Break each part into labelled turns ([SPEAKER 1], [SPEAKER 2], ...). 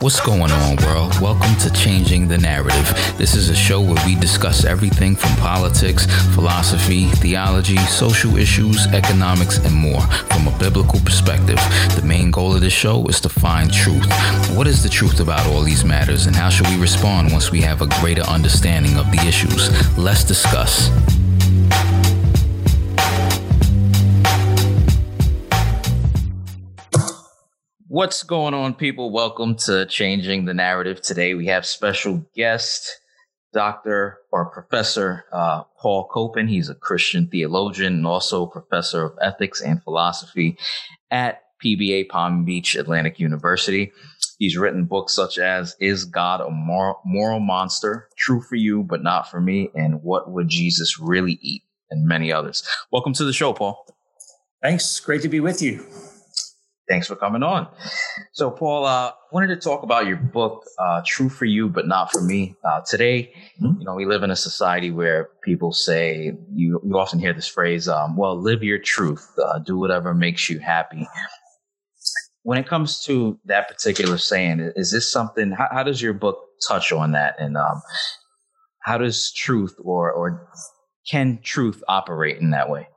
[SPEAKER 1] What's going on, world? Welcome to Changing the Narrative. This is a show where we discuss everything from politics, philosophy, theology, social issues, economics, and more from a biblical perspective. The main goal of this show is to find truth. What is the truth about all these matters, and how should we respond once we have a greater understanding of the issues? Let's discuss. What's going on, people? Welcome to Changing the Narrative. Today we have special guest, Dr. or Professor uh, Paul Copan. He's a Christian theologian and also professor of ethics and philosophy at PBA Palm Beach Atlantic University. He's written books such as Is God a moral Monster? True for You, but Not for Me, and What Would Jesus Really Eat? and many others. Welcome to the show, Paul.
[SPEAKER 2] Thanks. Great to be with you.
[SPEAKER 1] Thanks for coming on. So, Paul, uh, wanted to talk about your book, uh, "True for You, but Not for Me." Uh, today, mm-hmm. you know, we live in a society where people say you you often hear this phrase, um, "Well, live your truth, uh, do whatever makes you happy." When it comes to that particular saying, is this something? How, how does your book touch on that, and um, how does truth or or can truth operate in that way?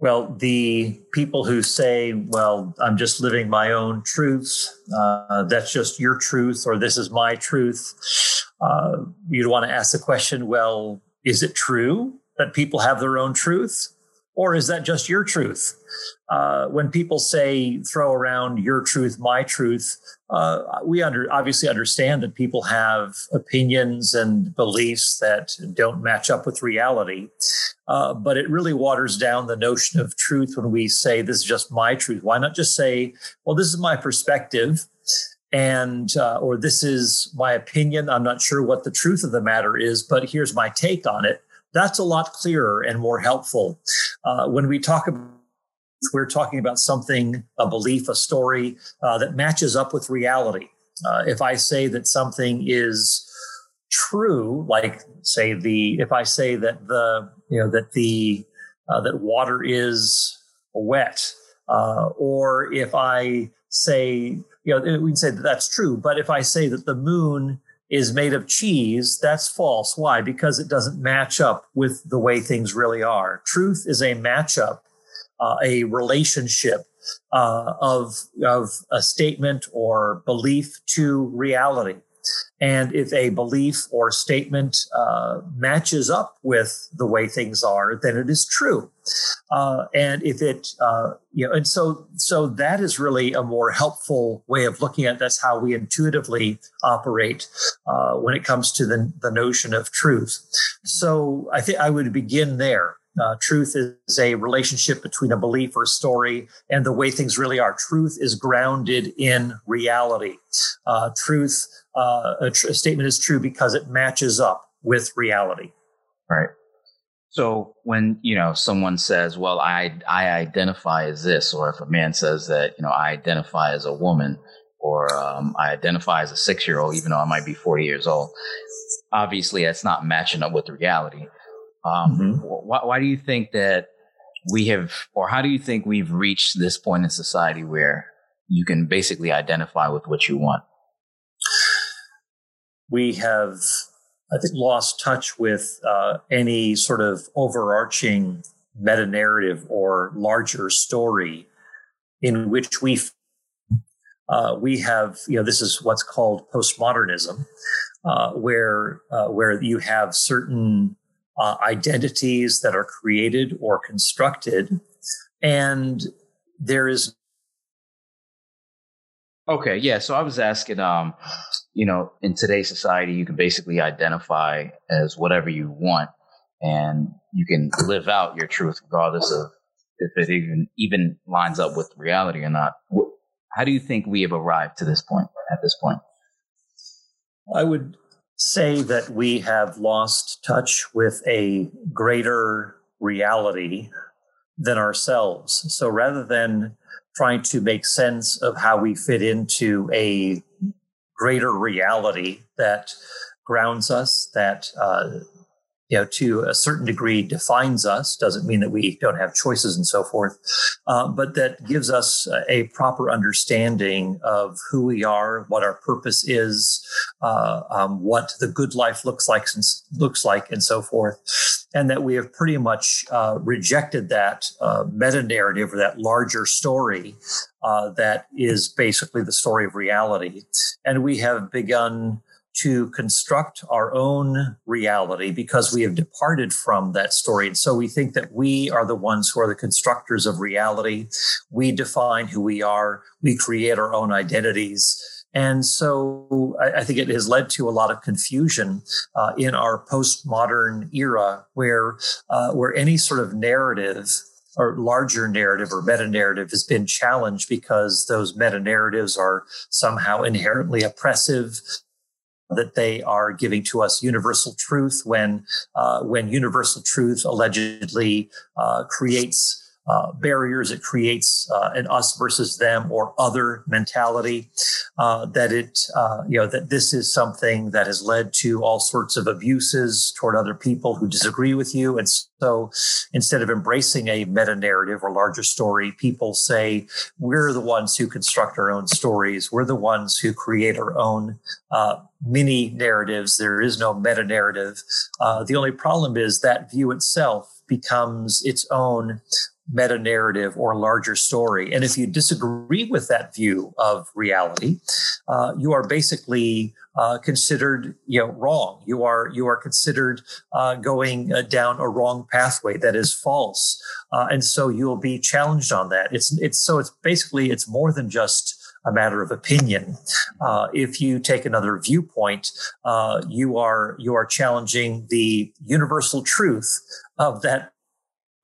[SPEAKER 2] Well, the people who say, well, I'm just living my own truths, uh, that's just your truth, or this is my truth, uh, you'd want to ask the question, well, is it true that people have their own truth? Or is that just your truth? Uh, when people say throw around your truth, my truth, uh, we under, obviously understand that people have opinions and beliefs that don't match up with reality. Uh, but it really waters down the notion of truth when we say this is just my truth. Why not just say, well, this is my perspective? and uh, or this is my opinion i'm not sure what the truth of the matter is but here's my take on it that's a lot clearer and more helpful. Uh, when we talk about we're talking about something, a belief, a story uh, that matches up with reality. Uh, if I say that something is true, like say the, if I say that the, you know, that the, uh, that water is wet, uh, or if I say, you know, we can say that that's true. But if I say that the moon is made of cheese, that's false. Why? Because it doesn't match up with the way things really are. Truth is a matchup, uh, a relationship uh, of, of a statement or belief to reality. And if a belief or statement uh, matches up with the way things are, then it is true. Uh, and if it, uh, you know, and so so that is really a more helpful way of looking at. That's how we intuitively operate uh, when it comes to the the notion of truth. So I think I would begin there. Uh, truth is a relationship between a belief or story and the way things really are. Truth is grounded in reality. Uh, truth, uh, a, tr- a statement is true because it matches up with reality.
[SPEAKER 1] Right. So when you know someone says, "Well, I I identify as this," or if a man says that you know I identify as a woman, or um, I identify as a six year old, even though I might be forty years old, obviously that's not matching up with reality. Um, mm-hmm. why, why do you think that we have, or how do you think we've reached this point in society where you can basically identify with what you want?
[SPEAKER 2] We have, I think, lost touch with uh, any sort of overarching meta narrative or larger story in which we uh, we have you know this is what's called postmodernism, uh, where uh, where you have certain uh, identities that are created or constructed. And there is.
[SPEAKER 1] Okay, yeah. So I was asking, um, you know, in today's society, you can basically identify as whatever you want, and you can live out your truth regardless of if it even even lines up with reality or not. How do you think we have arrived to this point? At this point,
[SPEAKER 2] I would say that we have lost touch with a greater reality than ourselves. So rather than trying to make sense of how we fit into a greater reality that grounds us, that uh, you know, to a certain degree defines us. Doesn't mean that we don't have choices and so forth. uh, but that gives us a proper understanding of who we are, what our purpose is, uh, um, what the good life looks like, and, looks like, and so forth, and that we have pretty much uh, rejected that uh, meta narrative or that larger story uh, that is basically the story of reality, and we have begun to construct our own reality because we have departed from that story. And so we think that we are the ones who are the constructors of reality. We define who we are, we create our own identities. And so I, think it has led to a lot of confusion uh, in our postmodern era where, uh, where any sort of narrative or larger narrative or meta narrative has been challenged because those meta narratives are somehow inherently oppressive that they are giving to us universal truth when uh, when universal truth allegedly uh, creates uh, barriers it creates uh, an us versus them or other mentality uh, that it uh, you know that this is something that has led to all sorts of abuses toward other people who disagree with you. And so instead of embracing a meta narrative or larger story people say we're the ones who construct our own stories. We're the ones who create our own uh, mini narratives. There is no meta narrative uh, the only problem is that view itself becomes its own meta narrative or larger story. And if you disagree with that view of reality, uh, you are basically uh, considered you know wrong. You are you are considered uh, going uh, down a wrong pathway that is false, uh, and so you'll be challenged on that. It's it's so it's basically it's more than just a matter of opinion. Uh, if you take another viewpoint, uh, you are you are challenging the universal truth of that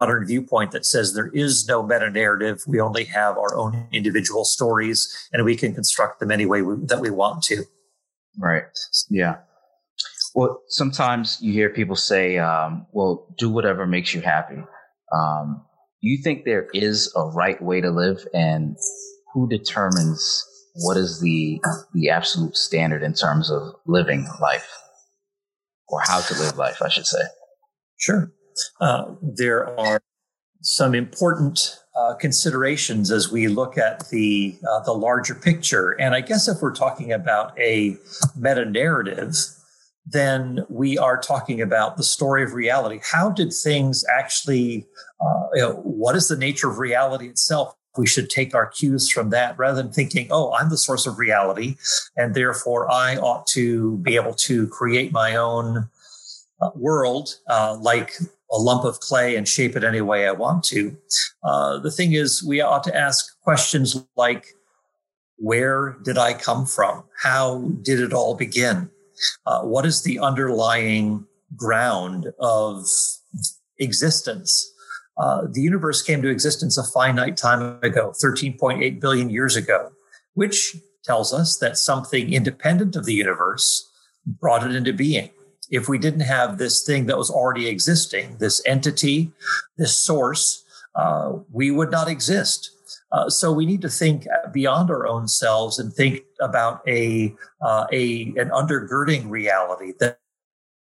[SPEAKER 2] modern viewpoint that says there is no meta narrative. We only have our own individual stories and we can construct them any way we, that we want to.
[SPEAKER 1] Right. Yeah. Well, sometimes you hear people say, um, well, do whatever makes you happy. Um, do you think there is a right way to live and who determines what is the the absolute standard in terms of living life or how to live life, I should say?
[SPEAKER 2] Sure. Uh, there are some important uh, considerations as we look at the uh, the larger picture. And I guess if we're talking about a meta narrative, then we are talking about the story of reality. How did things actually? Uh, you know, what is the nature of reality itself? We should take our cues from that rather than thinking, oh, I'm the source of reality, and therefore I ought to be able to create my own uh, world uh, like a lump of clay and shape it any way I want to. Uh, the thing is, we ought to ask questions like, where did I come from? How did it all begin? Uh, what is the underlying ground of existence? Uh, the universe came to existence a finite time ago, 13.8 billion years ago, which tells us that something independent of the universe brought it into being if we didn't have this thing that was already existing, this entity, this source, uh, we would not exist. Uh, so we need to think beyond our own selves and think about a, uh, a an undergirding reality that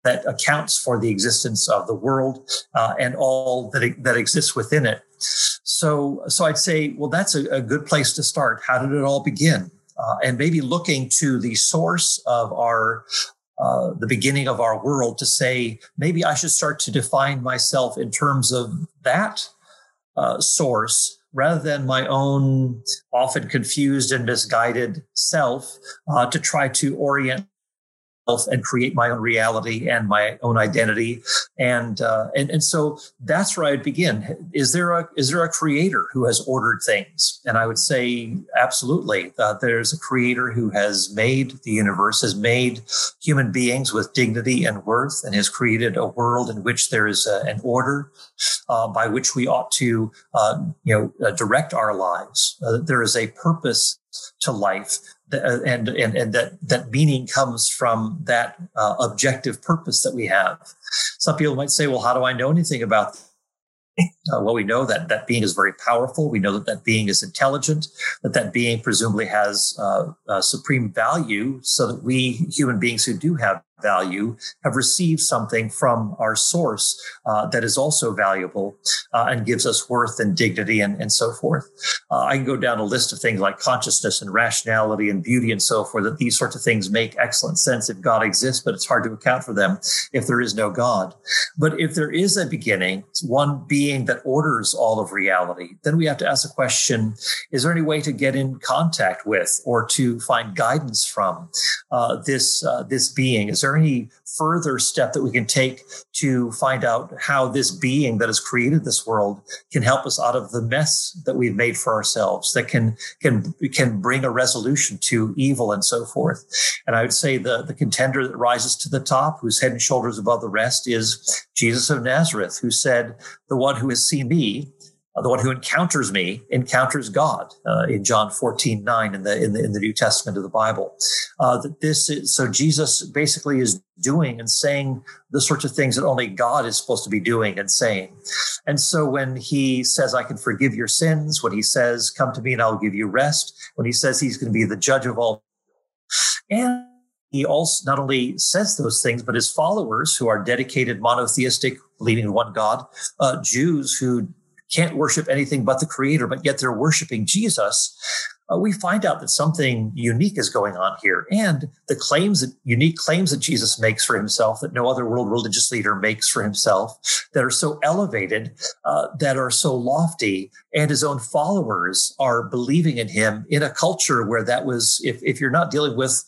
[SPEAKER 2] that accounts for the existence of the world uh, and all that that exists within it. So so I'd say, well, that's a, a good place to start. How did it all begin? Uh, and maybe looking to the source of our uh, the beginning of our world to say maybe I should start to define myself in terms of that uh, source rather than my own often confused and misguided self uh, to try to orient and create my own reality and my own identity. And uh, and and so that's where I'd begin. Is there a is there a creator who has ordered things? And I would say absolutely. Uh, there's a creator who has made the universe has made human beings with dignity and worth and has created a world in which there is a, an order uh, by which we ought to uh, you know uh, direct our lives. Uh, there is a purpose to life uh, and and and that that meaning comes from that uh, objective purpose that we have. Some people might say, "Well, how do I know anything about?" Uh, well, we know that that being is very powerful. We know that that being is intelligent, that that being presumably has uh, uh, supreme value, so that we human beings who do have value have received something from our source uh, that is also valuable uh, and gives us worth and dignity and, and so forth. Uh, I can go down a list of things like consciousness and rationality and beauty and so forth, that these sorts of things make excellent sense if God exists, but it's hard to account for them if there is no God. But if there is a beginning, one being that orders all of reality, then we have to ask the question, is there any way to get in contact with or to find guidance from uh, this, uh, this being? Is there any further step that we can take to find out how this being that has created this world can help us out of the mess that we've made for ourselves that can can can bring a resolution to evil and so forth and i would say the the contender that rises to the top who's head and shoulders above the rest is jesus of nazareth who said the one who has seen me uh, the one who encounters me encounters God uh, in John 14, 9 in the, in the, in the New Testament of the Bible. Uh, that this is, so Jesus basically is doing and saying the sorts of things that only God is supposed to be doing and saying. And so when he says, I can forgive your sins, when he says, come to me and I'll give you rest, when he says he's going to be the judge of all, and he also not only says those things, but his followers who are dedicated monotheistic, believing in one God, uh, Jews who can't worship anything but the creator, but yet they're worshiping Jesus, uh, we find out that something unique is going on here. And the claims that unique claims that Jesus makes for himself that no other world religious leader makes for himself that are so elevated, uh, that are so lofty, and his own followers are believing in him in a culture where that was, if, if you're not dealing with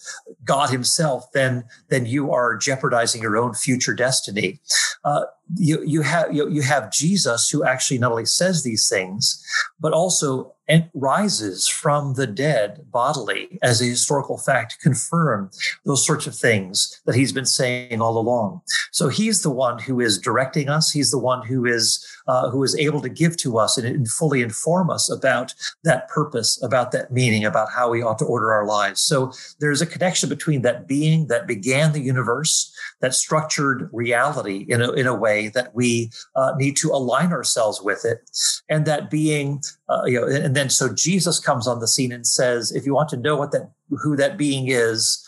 [SPEAKER 2] God himself, then, then you are jeopardizing your own future destiny. Uh, you, you have, you, you have Jesus who actually not only says these things, but also and rises from the dead bodily as a historical fact to confirm those sorts of things that he's been saying all along. So he's the one who is directing us. He's the one who is uh, who is able to give to us and, fully inform us about that purpose, about that meaning, about how we ought to order our lives. So there's a connection between that being that began the universe, that structured reality in a, in a way that we uh, need to align ourselves with it, and that being, uh, you know, and then so Jesus comes on the scene and says, if you want to know what that who that being is,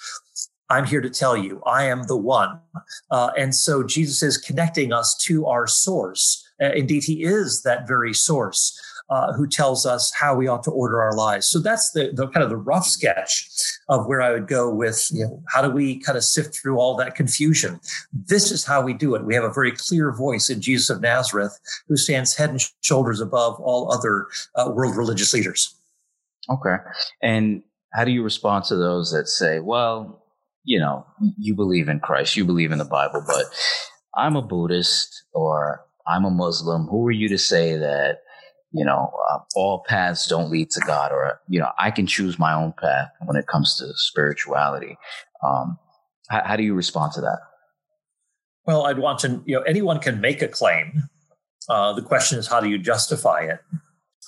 [SPEAKER 2] I'm here to tell you, I am the one. Uh, and so Jesus is connecting us to our source. Uh, indeed, he is that very source. Uh, who tells us how we ought to order our lives. So that's the, the, kind of the rough sketch of where I would go with, you know, how do we kind of sift through all that confusion? This is how we do it. We have a very clear voice in Jesus of Nazareth who stands head and shoulders above all other uh, world religious leaders.
[SPEAKER 1] Okay. And how do you respond to those that say, well, you know, you believe in Christ, you believe in the Bible, but I'm a Buddhist or I'm a Muslim. Who are you to say that, you know, uh, all paths don't lead to God or, you know, I can choose my own path when it comes to spirituality? Um, how, how do you respond to that?
[SPEAKER 2] Well, I'd want to, you know, anyone can make a claim. Uh, the question is, how do you justify it?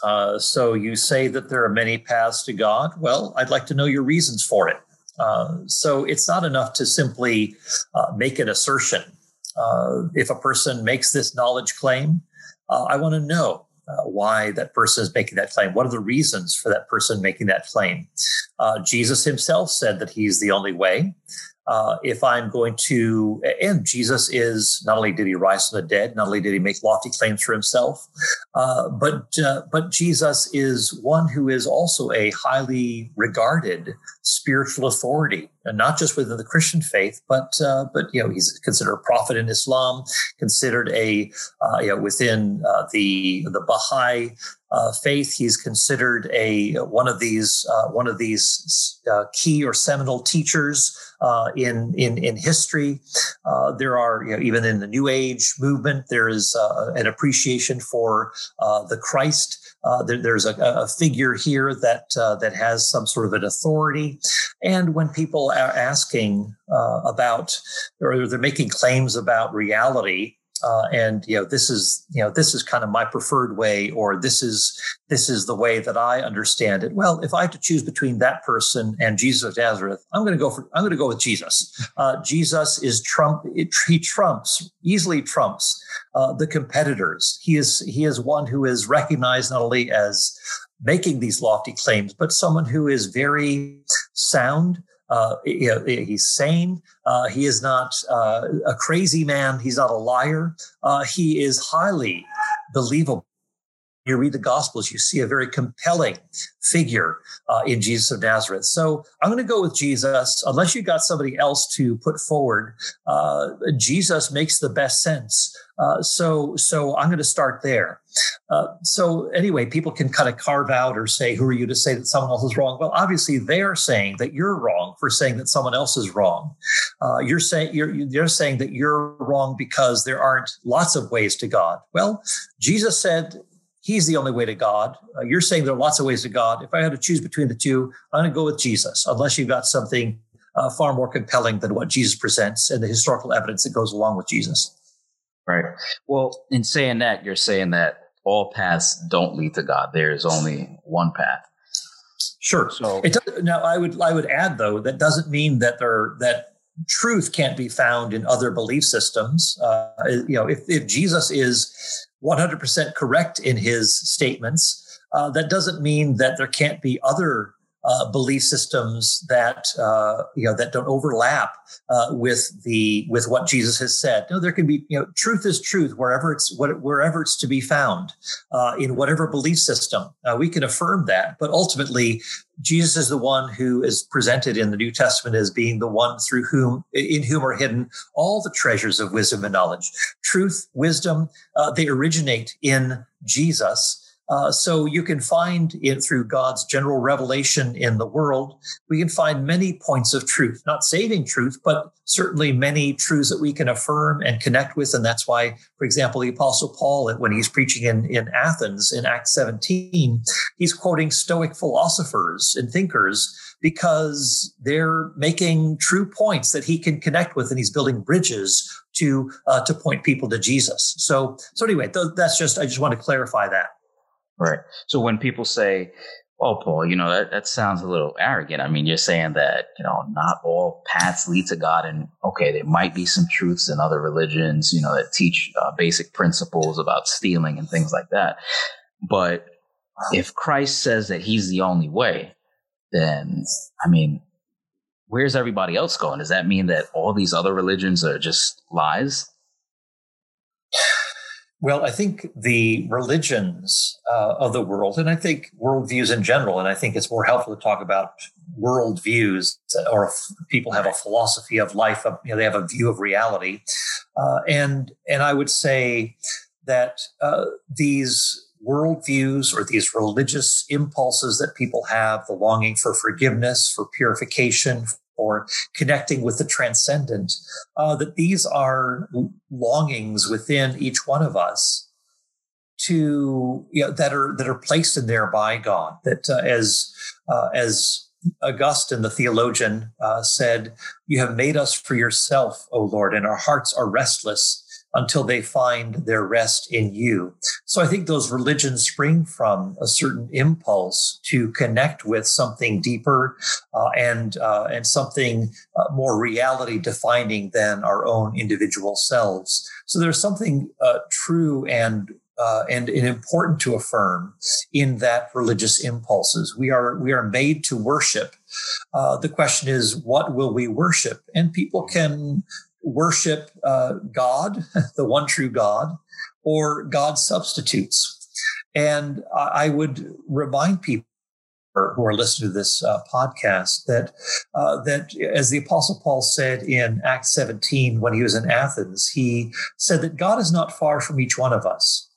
[SPEAKER 2] Uh, so you say that there are many paths to God. Well, I'd like to know your reasons for it. Uh, so it's not enough to simply uh, make an assertion. Uh, if a person makes this knowledge claim, uh, I want to know uh, why that person is making that claim. What are the reasons for that person making that claim? Jesus himself said that he's the only way uh, if I'm going to, and Jesus is not only did he rise from the dead, not only did he make lofty claims for himself, uh, but uh, but Jesus is one who is also a highly regarded spiritual authority, and not just within the Christian faith, but uh, but you know he's considered a prophet in Islam, considered a uh, you know within uh, the the Baha'i uh, faith. He's considered a one of these uh, one of these uh, key or seminal teachers in in in history. There are you know, even in the New Age movement, there is an appreciation for the Christ. Uh, there, there's a, a, figure here that uh, that has some sort of an authority, and when people are asking uh, about or they're making claims about reality, uh, and you know this is you know this is kind of my preferred way or this is this is the way that i understand it. Well if i have to choose between that person and jesus of nazareth i'm going to go for i'm going to go with jesus. Uh, jesus is trump he trumps easily trumps uh, the competitors. He is he is one who is recognized not only as making these lofty claims but someone who is very sound uh, he's sane. Uh, he is not uh, a crazy man. He's not a liar. Uh, he is highly believable. You read the Gospels, you see a very compelling figure uh, in Jesus of Nazareth. So I'm going to go with Jesus, unless you got somebody else to put forward. Uh, Jesus makes the best sense. Uh, so, so I'm going to start there. Uh, so anyway, people can kind of carve out or say, "Who are you to say that someone else is wrong?" Well, obviously they are saying that you're wrong for saying that someone else is wrong. Uh, you're saying you're you're saying that you're wrong because there aren't lots of ways to God. Well, Jesus said He's the only way to God. Uh, you're saying there are lots of ways to God. If I had to choose between the two, I'm going to go with Jesus, unless you've got something uh, far more compelling than what Jesus presents and the historical evidence that goes along with Jesus.
[SPEAKER 1] Right. Well, in saying that, you're saying that all paths don't lead to God. There is only one path.
[SPEAKER 2] Sure. So now I would I would add though that doesn't mean that there that truth can't be found in other belief systems. Uh, you know, if, if Jesus is 100% correct in his statements, uh, that doesn't mean that there can't be other uh, belief systems that uh, you know that don't overlap uh, with the with what Jesus has said. No, there can be you know truth is truth wherever it's wherever it's to be found uh, in whatever belief system. Uh, we can affirm that, but ultimately, Jesus is the one who is presented in the New Testament as being the one through whom in whom are hidden all the treasures of wisdom and knowledge. Truth, wisdom, uh, they originate in Jesus. Uh, so you can find it through God's general revelation in the world. We can find many points of truth, not saving truth, but certainly many truths that we can affirm and connect with. And that's why, for example, the Apostle Paul, when he's preaching in, in Athens in Acts 17, he's quoting Stoic philosophers and thinkers because they're making true points that he can connect with, and he's building bridges to uh, to point people to Jesus. So, so anyway, th- that's just I just want to clarify that.
[SPEAKER 1] Right. So when people say, "Oh, Paul, you know that that sounds a little arrogant," I mean, you're saying that you know not all paths lead to God, and okay, there might be some truths in other religions, you know, that teach uh, basic principles about stealing and things like that. But if Christ says that He's the only way, then I mean, where's everybody else going? Does that mean that all these other religions are just lies?
[SPEAKER 2] Well, I think the religions uh, of the world, and I think worldviews in general, and I think it's more helpful to talk about worldviews, or people have a philosophy of life, you know, they have a view of reality, uh, and and I would say that uh, these worldviews or these religious impulses that people have, the longing for forgiveness, for purification, or connecting with the transcendent, uh, that these are longings within each one of us to you know, that are that are placed in there by God. That uh, as uh, as Augustine, the theologian, uh, said, "You have made us for yourself, O Lord, and our hearts are restless." Until they find their rest in you. So I think those religions spring from a certain impulse to connect with something deeper uh, and uh, and something uh, more reality defining than our own individual selves. So there's something uh, true and uh, and, and, important to affirm in that religious impulses. We are we are made to worship. Uh, the question is, what will we worship? And people can worship uh, God, the one true God, or God substitutes. And I would remind people who are listening to this uh, podcast that uh, that as the apostle paul said in acts 17 when he was in athens he said that god is not far from each one of us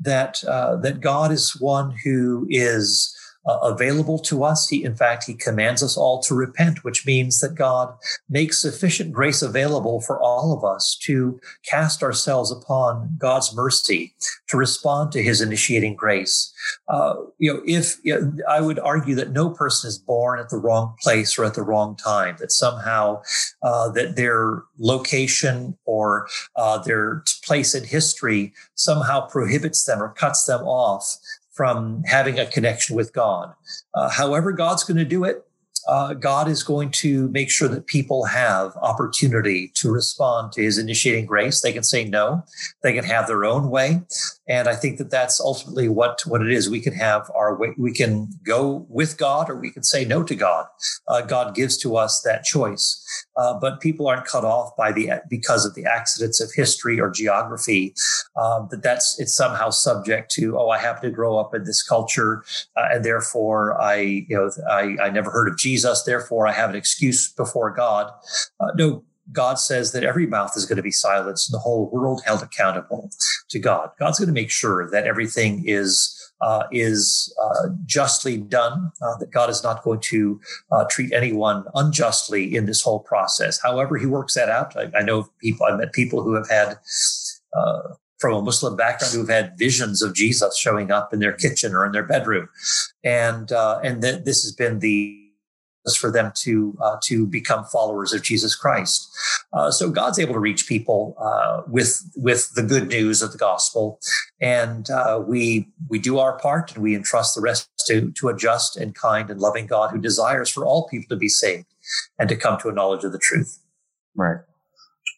[SPEAKER 2] that uh, that god is one who is uh, available to us. He, in fact, he commands us all to repent, which means that God makes sufficient grace available for all of us to cast ourselves upon God's mercy, to respond to his initiating grace. Uh, you know, if you know, I would argue that no person is born at the wrong place or at the wrong time, that somehow uh, that their location or uh, their place in history somehow prohibits them or cuts them off from having a connection with God. Uh, however, God's going to do it. Uh, God is going to make sure that people have opportunity to respond to his initiating grace. They can say no. They can have their own way. And I think that that's ultimately what, what it is. We can have our way. We can go with God or we can say no to God. Uh, God gives to us that choice uh, but people aren't cut off by the because of the accidents of history or geography. Um, that that's it's somehow subject to oh I happen to grow up in this culture uh, and therefore I you know I, I never heard of Jesus therefore I have an excuse before God. Uh, no, God says that every mouth is going to be silenced the whole world held accountable to God. God's going to make sure that everything is uh, is uh, justly done, uh, that God is not going to uh, treat anyone unjustly in this whole process. However, he works that out. I, I know people, I've met people who have had, uh, from a Muslim background, who've had visions of Jesus showing up in their kitchen or in their bedroom. And, uh, and th- this has been the for them to uh, to become followers of Jesus Christ. Uh, so God's able to reach people uh, with with the good news of the gospel, and uh, we we do our part, and we entrust the rest to to a just and kind and loving God who desires for all people to be saved and to come to a knowledge of the truth.
[SPEAKER 1] Right.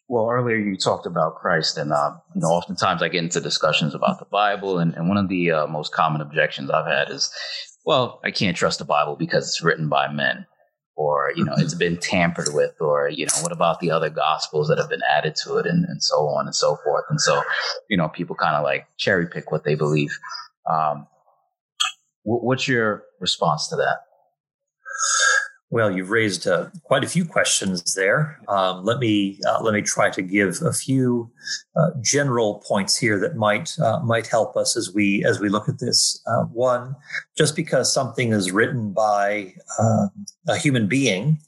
[SPEAKER 1] Well, earlier you talked about Christ, and uh, you know, oftentimes I get into discussions about the Bible, and, and one of the uh, most common objections I've had is, well, I can't trust the Bible because it's written by men or you know it's been tampered with or you know what about the other gospels that have been added to it and, and so on and so forth. And so you know people kind of like cherry pick what they believe. Um, what's your response to that
[SPEAKER 2] well, you've raised uh, quite a few questions there. Um, let me uh, let me try to give a few uh, general points here that might uh, might help us as we as we look at this. Uh, one, just because something is written by um, a human being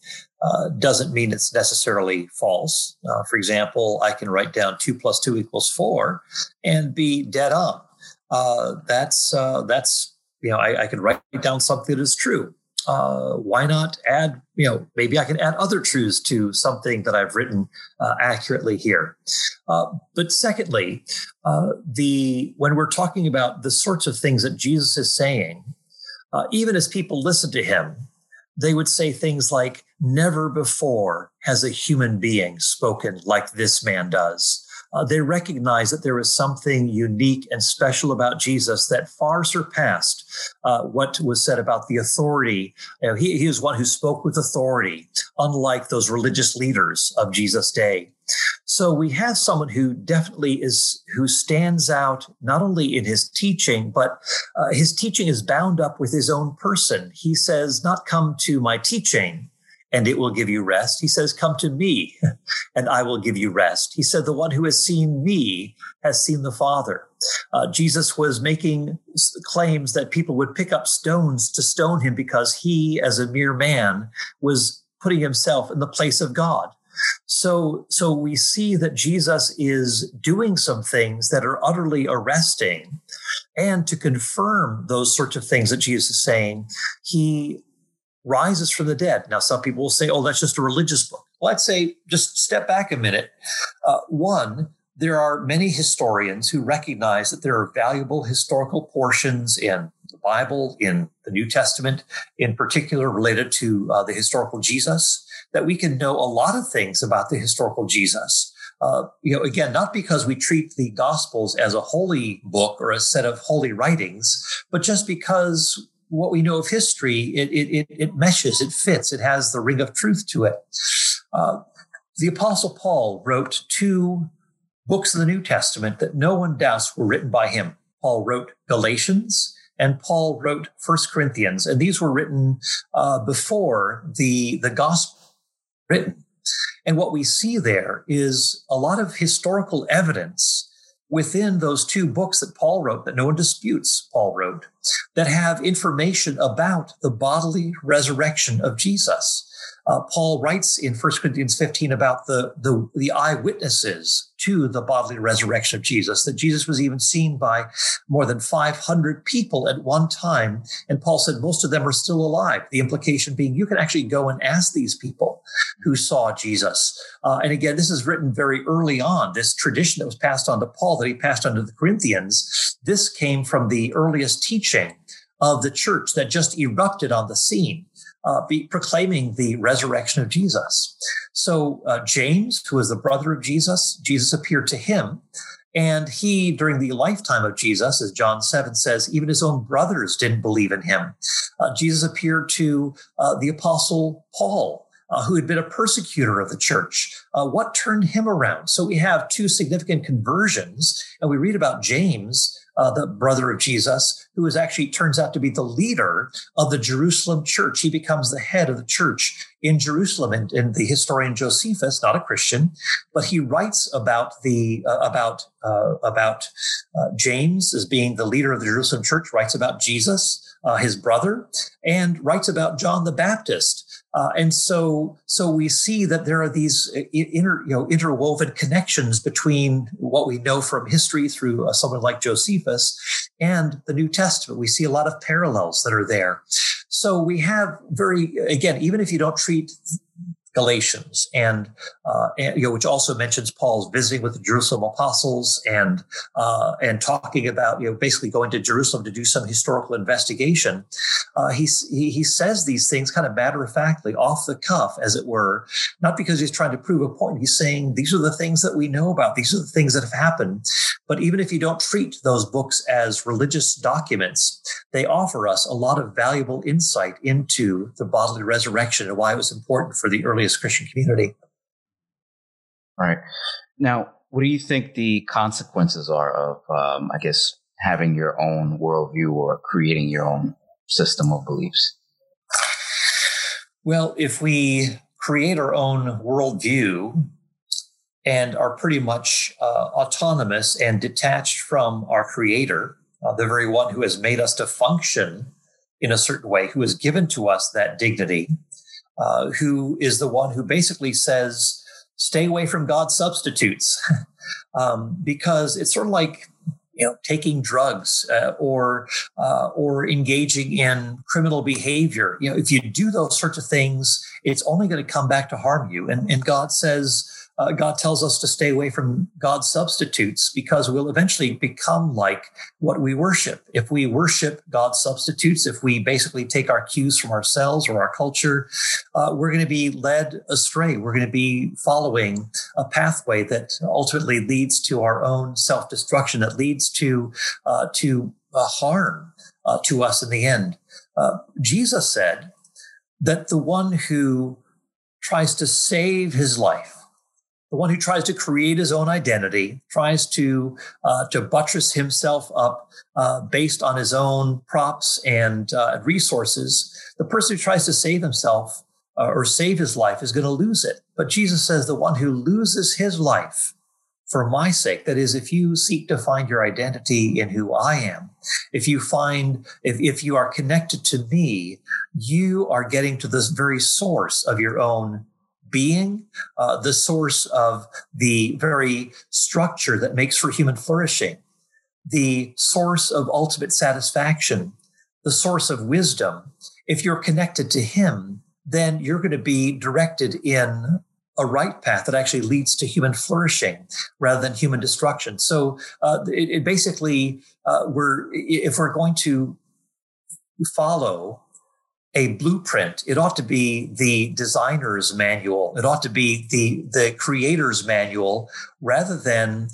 [SPEAKER 2] uh, doesn't mean it's necessarily false. for example, I can write down two plus two equals four and be dead on. that's that's you know I, I can write down something that is true uh, why not add, you know, maybe I can add other truths to something that I've written uh, accurately here. Uh, but secondly, uh, the when we're talking about the sorts of things that Jesus is saying, uh, even as people listen to him, they would say things like, "Never before has a human being spoken like this man does." Uh, they recognized that there was something unique and special about Jesus that far surpassed uh, what was said about the authority. You know, he, he was one who spoke with authority, unlike those religious leaders of Jesus' day. So we have someone who definitely is who stands out not only in his teaching, but uh, his teaching is bound up with his own person. He says, "Not come to my teaching." And it will give you rest. He says, Come to me and I will give you rest. He said, The one who has seen me has seen the Father. Uh, Jesus was making claims that people would pick up stones to stone him because he, as a mere man, was putting himself in the place of God. So, so we see that Jesus is doing some things that are utterly arresting. And to confirm those sorts of things that Jesus is saying, he rises from the dead. Now, some people will say, oh, that's just a religious book. Well, I'd say just step back a minute. Uh, one, there are many historians who recognize that there are valuable historical portions in the Bible, in the New Testament, in particular related to uh, the historical Jesus, that we can know a lot of things about the historical Jesus. Uh, you know, again, not because we treat the Gospels as a holy book or a set of holy writings, but just because what we know of history, it, it, it, meshes, it fits, it has the ring of truth to it. Uh, the Apostle Paul wrote two books of the New Testament that no one doubts were written by him. Paul wrote Galatians and Paul wrote First Corinthians, and these were written uh, before the, the gospel written. And what we see there is a lot of historical evidence within those two books that Paul wrote, that no one disputes Paul wrote, that have information about the bodily resurrection of Jesus. Uh, Paul writes in 1 Corinthians 15 about the, the, the eyewitnesses to the bodily resurrection of Jesus, that Jesus was even seen by more than 500 people at one time. And Paul said most of them are still alive. The implication being you can actually go and ask these people who saw Jesus. Uh, and again, this is written very early on. This tradition that was passed on to Paul, that he passed on to the Corinthians, this came from the earliest teaching of the church that just erupted on the scene uh, be proclaiming the resurrection of Jesus. So uh, James, who was the brother of Jesus, Jesus appeared to him. And he, during the lifetime of Jesus, as John 7 says, even his own brothers didn't believe in him. Uh, Jesus appeared to uh, the apostle Paul, uh, who had been a persecutor of the church. Uh, what turned him around? So we have two significant conversions, and we read about James uh, the brother of Jesus, who is actually turns out to be the leader of the Jerusalem church. He becomes the head of the church in Jerusalem. And, and the historian Josephus, not a Christian, but he writes about the uh, about uh, about uh, James as being the leader of the Jerusalem church. Writes about Jesus, uh, his brother, and writes about John the Baptist uh, and so, so we see that there are these uh, inter, you know, interwoven connections between what we know from history through uh, someone like Josephus and the New Testament. We see a lot of parallels that are there. So we have very, again, even if you don't treat Galatians, and, uh, and, you know, which also mentions Paul's visiting with the Jerusalem apostles and uh, and talking about you know basically going to Jerusalem to do some historical investigation. Uh, he, he he says these things kind of matter of factly, off the cuff, as it were, not because he's trying to prove a point. He's saying these are the things that we know about. These are the things that have happened. But even if you don't treat those books as religious documents, they offer us a lot of valuable insight into the bodily resurrection and why it was important for the early Christian community.
[SPEAKER 1] All right. Now, what do you think the consequences are of, um, I guess, having your own worldview or creating your own system of beliefs?
[SPEAKER 2] Well, if we create our own worldview and are pretty much uh, autonomous and detached from our creator, uh, the very one who has made us to function in a certain way, who has given to us that dignity, uh, who is the one who basically says, stay away from God's substitutes. um, because it's sort of like, you know, taking drugs uh, or uh, or engaging in criminal behavior. You know, if you do those sorts of things, it's only going to come back to harm you. And, and God says, uh, God tells us to stay away from God's substitutes because we'll eventually become like what we worship. If we worship God's substitutes, if we basically take our cues from ourselves or our culture, uh, we're going to be led astray. We're going to be following a pathway that ultimately leads to our own self destruction, that leads to uh, to uh, harm uh, to us in the end. Uh, Jesus said that the one who tries to save his life the one who tries to create his own identity, tries to uh, to buttress himself up uh, based on his own props and uh, resources. The person who tries to save himself uh, or save his life is going to lose it. But Jesus says the one who loses his life for my sake, that is, if you seek to find your identity in who I am, if you find, if, if you are connected to me, you are getting to this very source of your own being, uh, the source of the very structure that makes for human flourishing, the source of ultimate satisfaction, the source of wisdom. If you're connected to Him, then you're going to be directed in a right path that actually leads to human flourishing rather than human destruction. So uh, it, it, basically, uh, we're if we're going to follow a blueprint. It ought to be the designer's manual. It ought to be the, the creator's manual rather than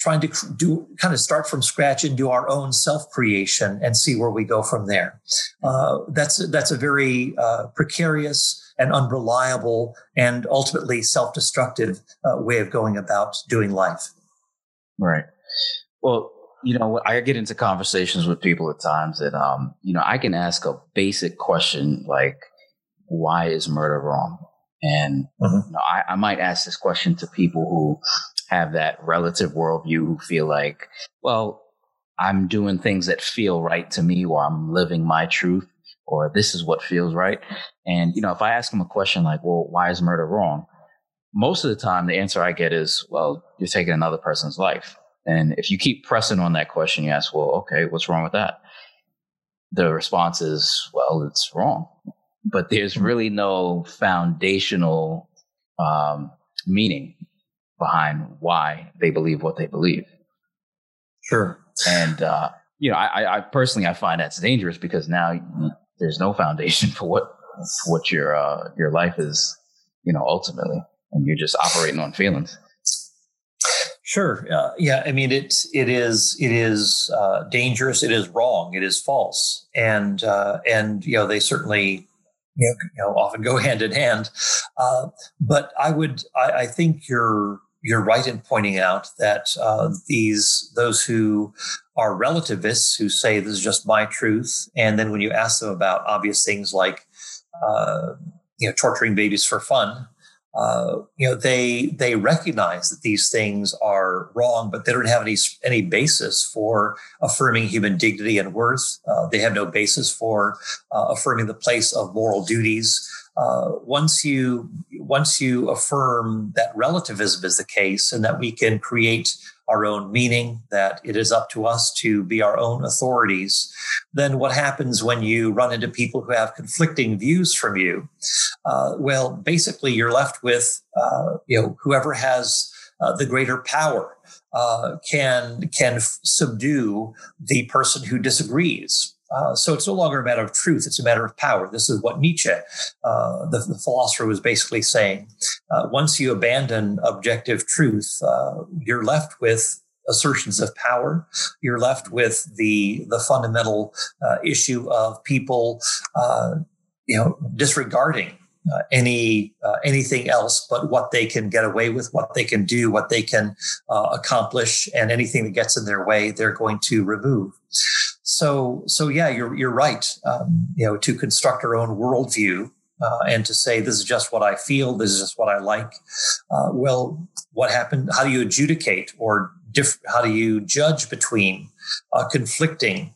[SPEAKER 2] trying to do kind of start from scratch and do our own self creation and see where we go from there. Uh, that's that's a very uh, precarious and unreliable and ultimately self destructive uh, way of going about doing life.
[SPEAKER 1] Right. Well, you know, I get into conversations with people at times that, um, you know, I can ask a basic question like, why is murder wrong? And mm-hmm. you know, I, I might ask this question to people who have that relative worldview who feel like, well, I'm doing things that feel right to me, or I'm living my truth, or this is what feels right. And, you know, if I ask them a question like, well, why is murder wrong? Most of the time, the answer I get is, well, you're taking another person's life. And if you keep pressing on that question, you ask, well, okay, what's wrong with that? The response is, well, it's wrong. But there's hmm. really no foundational um, meaning behind why they believe what they believe.
[SPEAKER 2] Sure.
[SPEAKER 1] And, uh, you know, I, I, personally, I find that's dangerous because now there's no foundation for what, for what your, uh, your life is, you know, ultimately, and you're just operating on feelings.
[SPEAKER 2] Sure. Uh, yeah. I mean, it it is it is uh, dangerous. It is wrong. It is false. And uh, and you know they certainly you know, you know often go hand in hand. Uh, but I would I, I, think you're you're right in pointing out that uh, these those who are relativists who say this is just my truth, and then when you ask them about obvious things like uh, you know torturing babies for fun uh, you know they they recognize that these things are wrong, but they don't have any any basis for affirming human dignity and worth. Uh, they have no basis for uh, affirming the place of moral duties. Uh, once you once you affirm that relativism is the case and that we can create our own meaning, that it is up to us to be our own authorities, then what happens when you run into people who have conflicting views from you? Uh, well, basically, you're left with uh, you know whoever has uh, the greater power uh, can can f- subdue the person who disagrees. Uh, so it's no longer a matter of truth; it's a matter of power. This is what Nietzsche, uh, the, the, philosopher, was basically saying. Uh, once you abandon objective truth, uh, you're left with assertions of power. You're left with the the fundamental uh, issue of people, you know, disregarding uh, any uh, anything else but what they can get away with, what they can do, what they can uh, accomplish, and anything that gets in their way, they're going to remove. So, so yeah, you're you're right. Um, you know, to construct our own worldview uh, and to say this is just what I feel, this is just what I like. Uh, well, what happened? How do you adjudicate or diff- how do you judge between uh, conflicting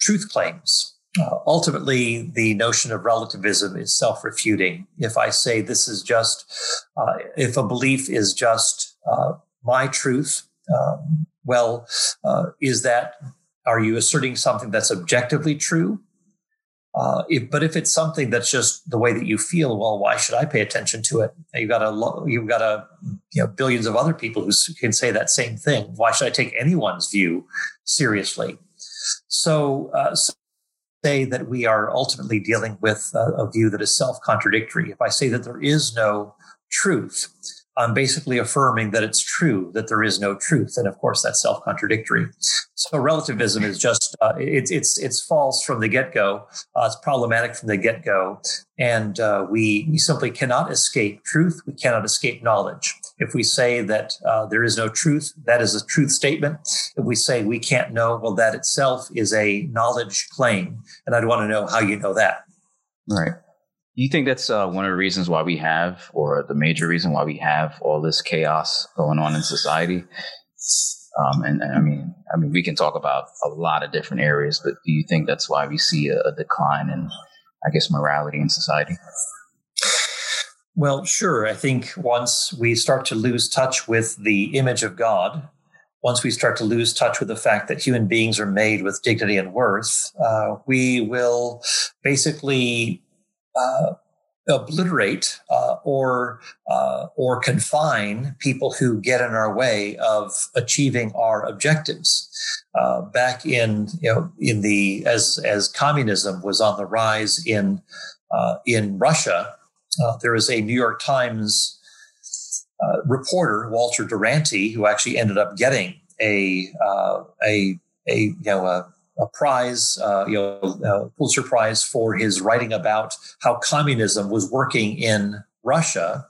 [SPEAKER 2] truth claims? Uh, ultimately, the notion of relativism is self refuting. If I say this is just, uh, if a belief is just uh, my truth, um, well, uh, is that, are you asserting something that's objectively true? Uh, if, but if it's something that's just the way that you feel, well, why should I pay attention to it? You've got a you've got a you know billions of other people who can say that same thing. Why should I take anyone's view seriously? So, uh, so say that we are ultimately dealing with a, a view that is self contradictory. If I say that there is no truth, I'm basically affirming that it's true that there is no truth, and of course that's self-contradictory. So relativism is just uh, it's it's it's false from the get-go. Uh, it's problematic from the get-go, and uh, we we simply cannot escape truth. We cannot escape knowledge. If we say that uh, there is no truth, that is a truth statement. If we say we can't know, well, that itself is a knowledge claim, and I'd want to know how you know that.
[SPEAKER 1] Right. You think that's uh, one of the reasons why we have, or the major reason why we have all this chaos going on in society? Um, and, and, I mean, I mean, we can talk about a lot of different areas, but do you think that's why we see a, a decline in, I guess, morality in society?
[SPEAKER 2] Well, sure. I think once we start to lose touch with the image of God, once we start to lose touch with the fact that human beings are made with dignity and worth, uh, we will basically uh, obliterate uh, or uh, or confine people who get in our way of achieving our objectives. Uh, back in you know in the as as communism was on the rise in uh, in Russia, uh, there was a New York Times reporter Walter Duranty who actually ended up getting a a a you know a a prize, uh, you know, Pulitzer Prize for his writing about how communism was working in Russia,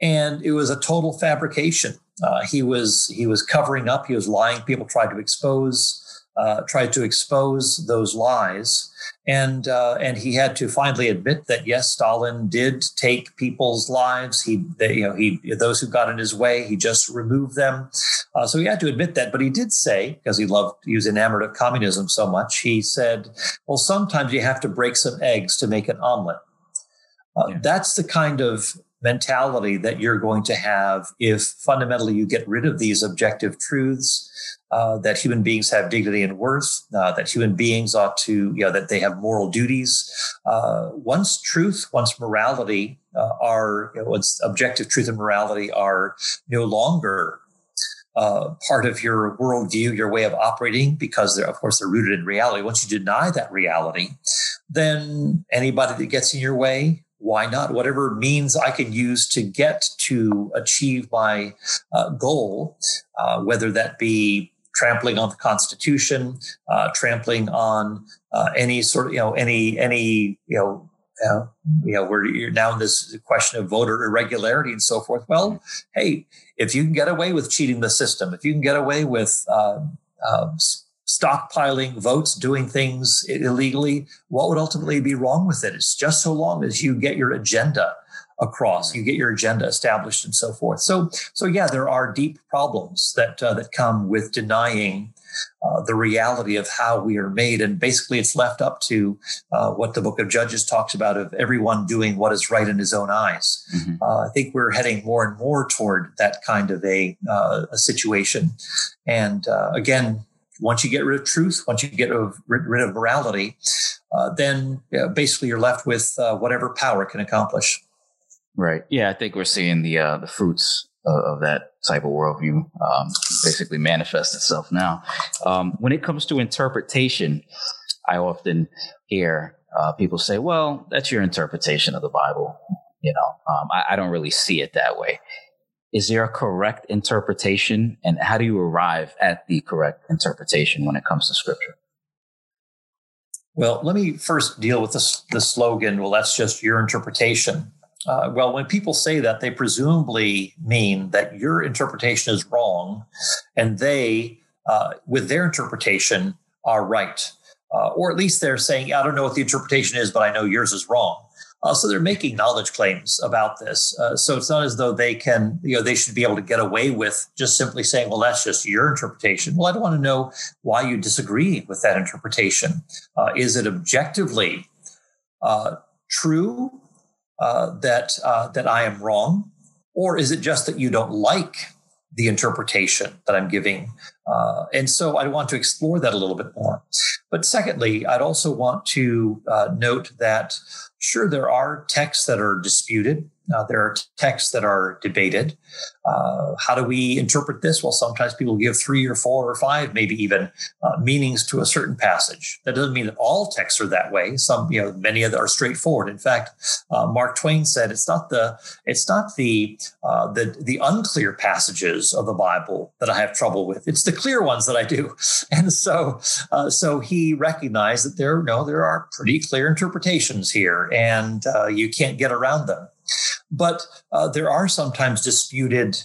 [SPEAKER 2] and it was a total fabrication. Uh, he was he was covering up. He was lying. People tried to expose uh, tried to expose those lies. And uh, and he had to finally admit that yes, Stalin did take people's lives. He they, you know he those who got in his way, he just removed them. Uh, so he had to admit that. But he did say because he loved he was enamored of communism so much. He said, "Well, sometimes you have to break some eggs to make an omelet." Uh, yeah. That's the kind of mentality that you're going to have if fundamentally you get rid of these objective truths uh, that human beings have dignity and worth, uh, that human beings ought to, you know, that they have moral duties. Uh, once truth, once morality uh, are, you know, once objective truth and morality are no longer uh, part of your worldview, your way of operating, because of course they're rooted in reality. Once you deny that reality, then anybody that gets in your way, why not? Whatever means I can use to get to achieve my uh, goal, whether that be trampling on the Constitution, uh, trampling on uh, any sort of you know any any you know. Uh, you know, where you're now in this question of voter irregularity and so forth. Well, hey, if you can get away with cheating the system, if you can get away with um, um, stockpiling votes, doing things illegally, what would ultimately be wrong with it? It's just so long as you get your agenda across, you get your agenda established, and so forth. So, so yeah, there are deep problems that uh, that come with denying. Uh, the reality of how we are made. And basically, it's left up to uh, what the book of Judges talks about of everyone doing what is right in his own eyes. Mm-hmm. Uh, I think we're heading more and more toward that kind of a, uh, a situation. And uh, again, once you get rid of truth, once you get rid of morality, uh, then basically you're left with uh, whatever power can accomplish.
[SPEAKER 1] Right. Yeah, I think we're seeing the uh, the fruits of, of, that type of worldview um, basically manifest itself now. Um, when it comes to interpretation, I often hear uh, people say, "Well, that's your interpretation of the Bible." You know, um, I, I don't really see it that way is there a correct interpretation and how do you arrive at the correct interpretation when it comes to scripture
[SPEAKER 2] well let me first deal with the, the slogan well that's just your interpretation uh, well when people say that they presumably mean that your interpretation is wrong and they uh, with their interpretation are right uh, or at least they're saying i don't know what the interpretation is but i know yours is wrong uh, so they're making knowledge claims about this. Uh, so it's not as though they can, you know, they should be able to get away with just simply saying, well, that's just your interpretation. Well, I don't want to know why you disagree with that interpretation. Uh, is it objectively true uh, that uh, that I am wrong, or is it just that you don't like the interpretation that I'm giving. Uh, and so I want to explore that a little bit more. But secondly, I'd also want to uh, note that Sure, there are texts that are disputed. Uh, there are texts that are debated. Uh, how do we interpret this? Well, sometimes people give three or four or five, maybe even uh, meanings to a certain passage. That doesn't mean that all texts are that way. Some, you know, many of them are straightforward. In fact, uh, Mark Twain said it's not the it's not the uh, the the unclear passages of the Bible that I have trouble with. It's the clear ones that I do. And so uh, so he recognized that there no there are pretty clear interpretations here, and you can't get around them. But uh, there are sometimes disputed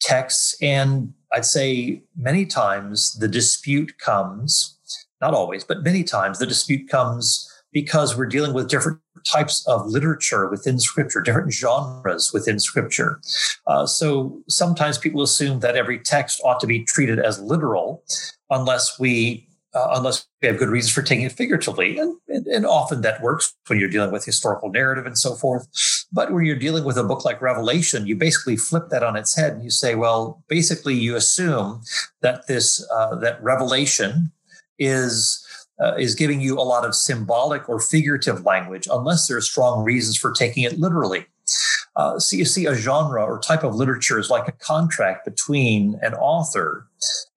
[SPEAKER 2] texts, and I'd say many times the dispute comes, not always, but many times the dispute comes because we're dealing with different types of literature within scripture, different genres within scripture. Uh, so sometimes people assume that every text ought to be treated as literal unless we uh, unless we have good reasons for taking it figuratively. And, and, and, often that works when you're dealing with historical narrative and so forth. But when you're dealing with a book like Revelation, you basically flip that on its head and you say, well, basically, you assume that this uh, that Revelation is uh, is giving you a lot of symbolic or figurative language, unless there are strong reasons for taking it literally. Uh, so you see, a genre or type of literature is like a contract between an author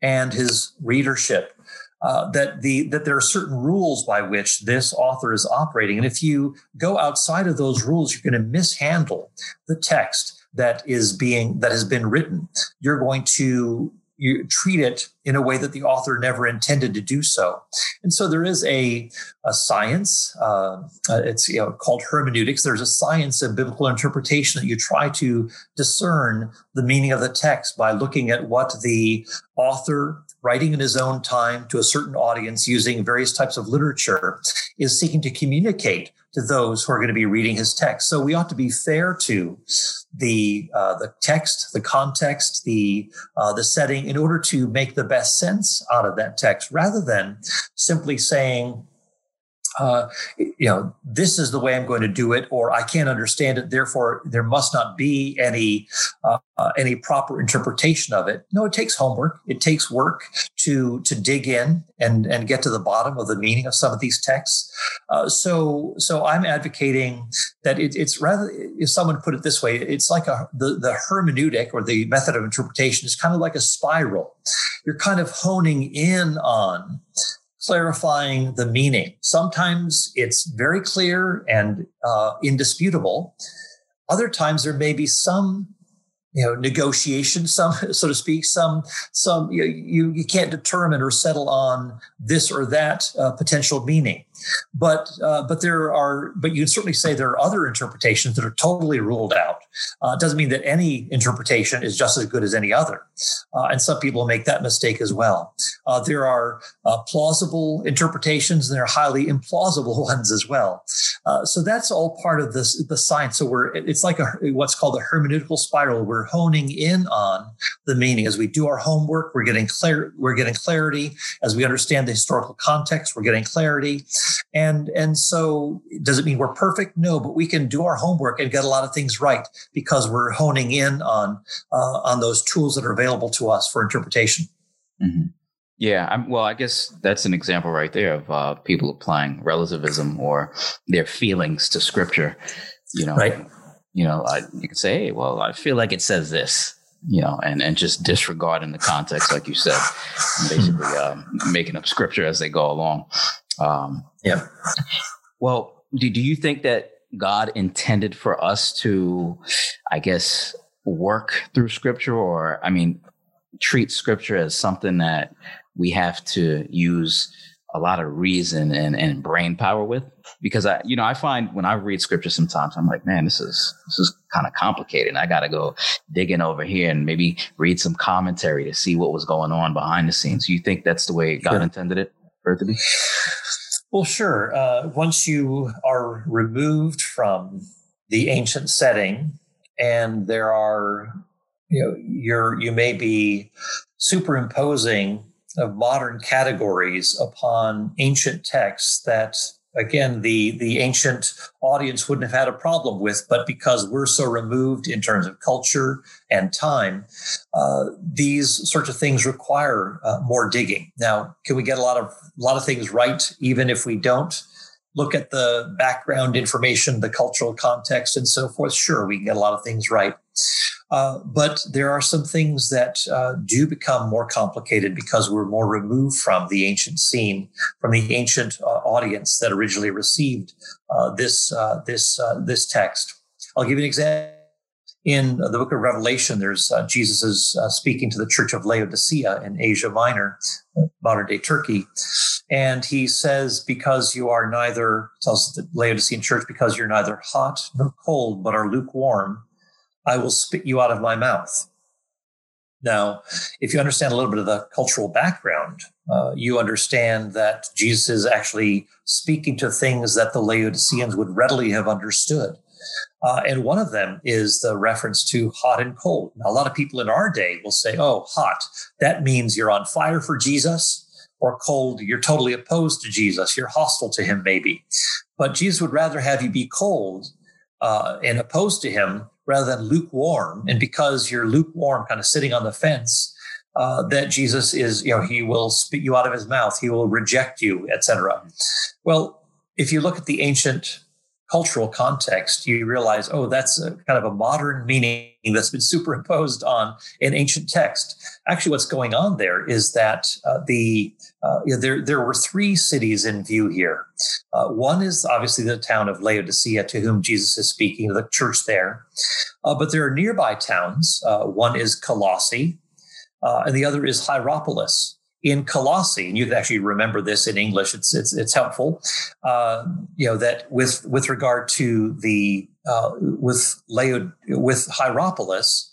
[SPEAKER 2] and his readership uh, that the that there are certain rules by which this author is operating, and if you go outside of those rules, you're going to mishandle the text that is being that has been written. You're going to you treat it in a way that the author never intended to do so. And so there is a, a science, uh, uh, it's you know, called hermeneutics. There's a science of biblical interpretation that you try to discern the meaning of the text by looking at what the author writing in his own time to a certain audience using various types of literature, is seeking to communicate to those who are going to be reading his text. So we ought to be fair to the uh, the text, the context, the uh, the setting, in order to make the best sense out of that text, rather than simply saying uh, you know, this is the way I'm going to do it, or I can't understand it. Therefore, there must not be any uh, uh, any proper interpretation of it. No, it takes homework. It takes work to to dig in and and get to the bottom of the meaning of some of these texts. Uh, so so I'm advocating that it, it's rather if someone put it this way, it's like a the the hermeneutic or the method of interpretation is kind of like a spiral. You're kind of honing in on clarifying the meaning. Sometimes it's very clear and uh, indisputable. Other times there may be some you know negotiation some so to speak some some you you, you can't determine or settle on this or that uh, potential meaning but uh, but there are but you can certainly say there are other interpretations that are totally ruled out. Uh, doesn't mean that any interpretation is just as good as any other, uh, and some people make that mistake as well. Uh, there are uh, plausible interpretations, and there are highly implausible ones as well. Uh, so that's all part of this the science. So we're it's like a what's called a hermeneutical spiral. We're honing in on the meaning as we do our homework. We're getting clear. We're getting clarity as we understand the historical context. We're getting clarity and and so does it mean we're perfect? No, but we can do our homework and get a lot of things right because we're honing in on uh, on those tools that are available to us for interpretation.
[SPEAKER 1] Mm-hmm. Yeah, I'm, well, I guess that's an example right there of uh, people applying relativism or their feelings to scripture. You know,
[SPEAKER 2] right?
[SPEAKER 1] You know, I, you can say, "Hey, well, I feel like it says this," you know, and and just disregarding the context, like you said, basically um, making up scripture as they go along.
[SPEAKER 2] Um, yeah.
[SPEAKER 1] Well, do, do you think that God intended for us to, I guess, work through scripture or, I mean, treat scripture as something that we have to use a lot of reason and, and brain power with? Because I, you know, I find when I read scripture sometimes, I'm like, man, this is, this is kind of complicated. I got to go digging over here and maybe read some commentary to see what was going on behind the scenes. You think that's the way God sure. intended it for it to be?
[SPEAKER 2] Well, sure. Uh, once you are removed from the ancient setting, and there are, you know, you're you may be superimposing of modern categories upon ancient texts that again the the ancient audience wouldn't have had a problem with but because we're so removed in terms of culture and time uh, these sorts of things require uh, more digging. Now can we get a lot of a lot of things right even if we don't? Look at the background information the cultural context and so forth. Sure we can get a lot of things right uh, but there are some things that uh, do become more complicated because we're more removed from the ancient scene, from the ancient uh, audience that originally received uh, this uh, this this text. I'll give you an example. In the book of Revelation, there's Jesus is speaking to the church of Laodicea in Asia Minor, modern day Turkey, and he says, "Because you are neither," tells the Laodicean church, "because you're neither hot nor cold, but are lukewarm." I will spit you out of my mouth. Now, if you understand a little bit of the cultural background, uh, you understand that Jesus is actually speaking to things that the Laodiceans would readily have understood. Uh, and one of them is the reference to hot and cold. Now, a lot of people in our day will say, oh, hot, that means you're on fire for Jesus, or cold, you're totally opposed to Jesus, you're hostile to him, maybe. But Jesus would rather have you be cold uh, and opposed to him rather than lukewarm. And because you're lukewarm, kind of sitting on the fence, uh, that Jesus is, you know, he will spit you out of his mouth, he will reject you, etc. Well, if you look at the ancient cultural context, you realize, oh, that's a, kind of a modern meaning that's been superimposed on an ancient text. Actually, what's going on there is that uh, the uh, you know, there there were three cities in view here. Uh, one is obviously the town of Laodicea, to whom Jesus is speaking, the church there. Uh, but there are nearby towns. Uh, one is Colossae, uh, and the other is Hierapolis in Colossae, and you can actually remember this in English. It's it's, it's helpful. Uh, you know that with with regard to the uh, with Laod with Hierapolis,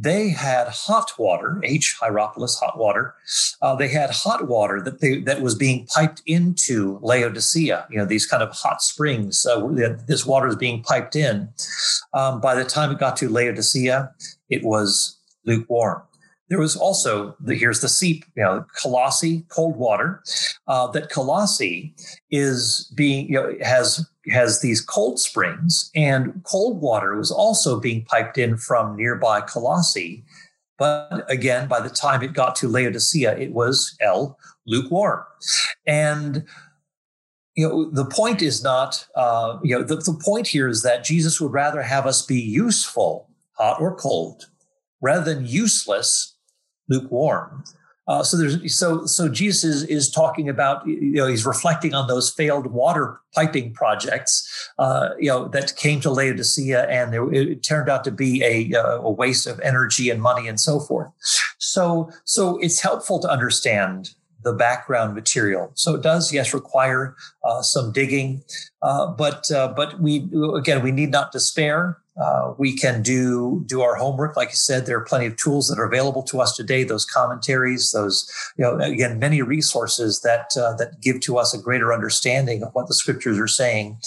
[SPEAKER 2] they had hot water, H. Hierapolis, hot water. Uh, they had hot water that they, that was being piped into Laodicea. You know, these kind of hot springs. Uh, this water is being piped in. Um, by the time it got to Laodicea, it was lukewarm. There was also the, here's the seep, you know, Colossae, cold water. Uh, that Colossae is being, you know, has has these cold springs, and cold water was also being piped in from nearby Colossae. But again, by the time it got to Laodicea, it was L lukewarm, and you know the point is not uh, you know the, the point here is that jesus would rather have us be useful hot or cold rather than useless lukewarm. Uh, so there's so so Jesus is, is talking about you know he's reflecting on those failed water piping projects uh, you know that came to Laodicea and there, it turned out to be a, uh, a waste of energy and money and so forth. So so it's helpful to understand the background material. So it does, yes, require uh, some digging, uh, but uh, but we again we need not despair. Uh, we can do do our homework, like you said. There are plenty of tools that are available to us today. Those commentaries, those you know, again, many resources that uh, that give to us a greater understanding of what the scriptures are saying.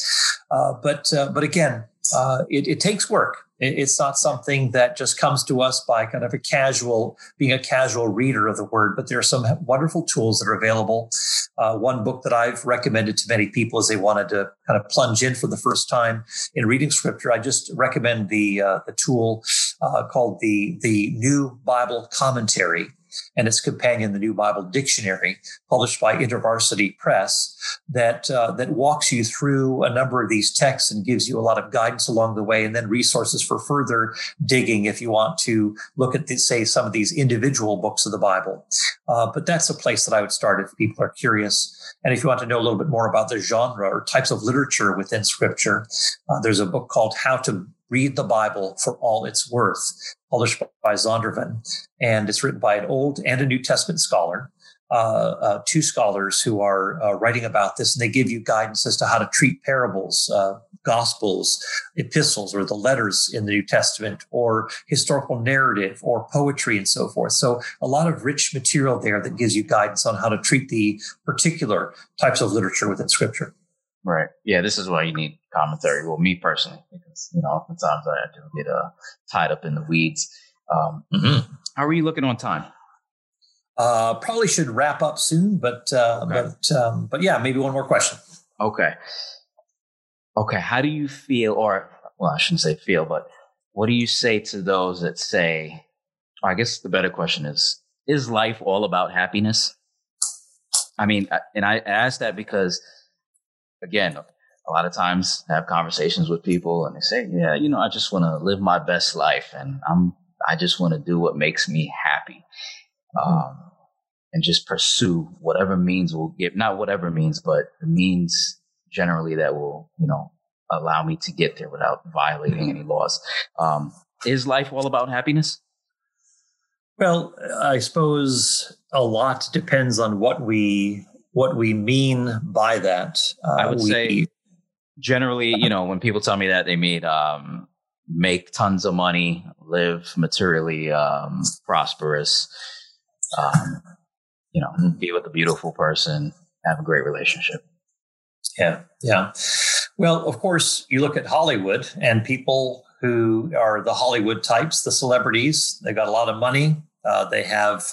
[SPEAKER 2] Uh, but uh, but again, uh, it, it takes work. It's not something that just comes to us by kind of a casual, being a casual reader of the word, but there are some wonderful tools that are available. Uh, one book that I've recommended to many people as they wanted to kind of plunge in for the first time in reading scripture. I just recommend the uh, the tool uh, called the the New Bible Commentary and its companion, the New Bible Dictionary, published by InterVarsity Press, that uh, that walks you through a number of these texts and gives you a lot of guidance along the way, and then resources for further digging if you want to look at, the, say, some of these individual books of the Bible. Uh, but that's a place that I would start if people are curious. And if you want to know a little bit more about the genre or types of literature within Scripture, uh, there's a book called How to Read the Bible for All It's Worth, published by Zondervan. And it's written by an Old and a New Testament scholar, uh, uh, two scholars who are uh, writing about this, and they give you guidance as to how to treat parables, uh, gospels, epistles, or the letters in the New Testament, or historical narrative, or poetry, and so forth. So, a lot of rich material there that gives you guidance on how to treat the particular types of literature within Scripture.
[SPEAKER 1] Right. Yeah, this is why you need commentary. Well, me personally, because you know, oftentimes I do get uh, tied up in the weeds. Um, mm-hmm. How are you looking on time?
[SPEAKER 2] Uh, probably should wrap up soon, but uh, okay. but um, but yeah, maybe one more question.
[SPEAKER 1] Okay. Okay. How do you feel, or well, I shouldn't say feel, but what do you say to those that say? I guess the better question is: Is life all about happiness? I mean, and I ask that because again, a lot of times I have conversations with people and they say, yeah, you know, I just want to live my best life and I'm, I just want to do what makes me happy. Mm-hmm. Um, and just pursue whatever means will give, not whatever means, but the means generally that will, you know, allow me to get there without violating any laws. Um, is life all about happiness?
[SPEAKER 2] Well, I suppose a lot depends on what we what we mean by that.
[SPEAKER 1] Uh, I would we, say generally, you know, when people tell me that, they mean um, make tons of money, live materially um, prosperous, um, you know, be with a beautiful person, have a great relationship.
[SPEAKER 2] Yeah, yeah. Well, of course, you look at Hollywood and people who are the Hollywood types, the celebrities, they've got a lot of money, uh, they have,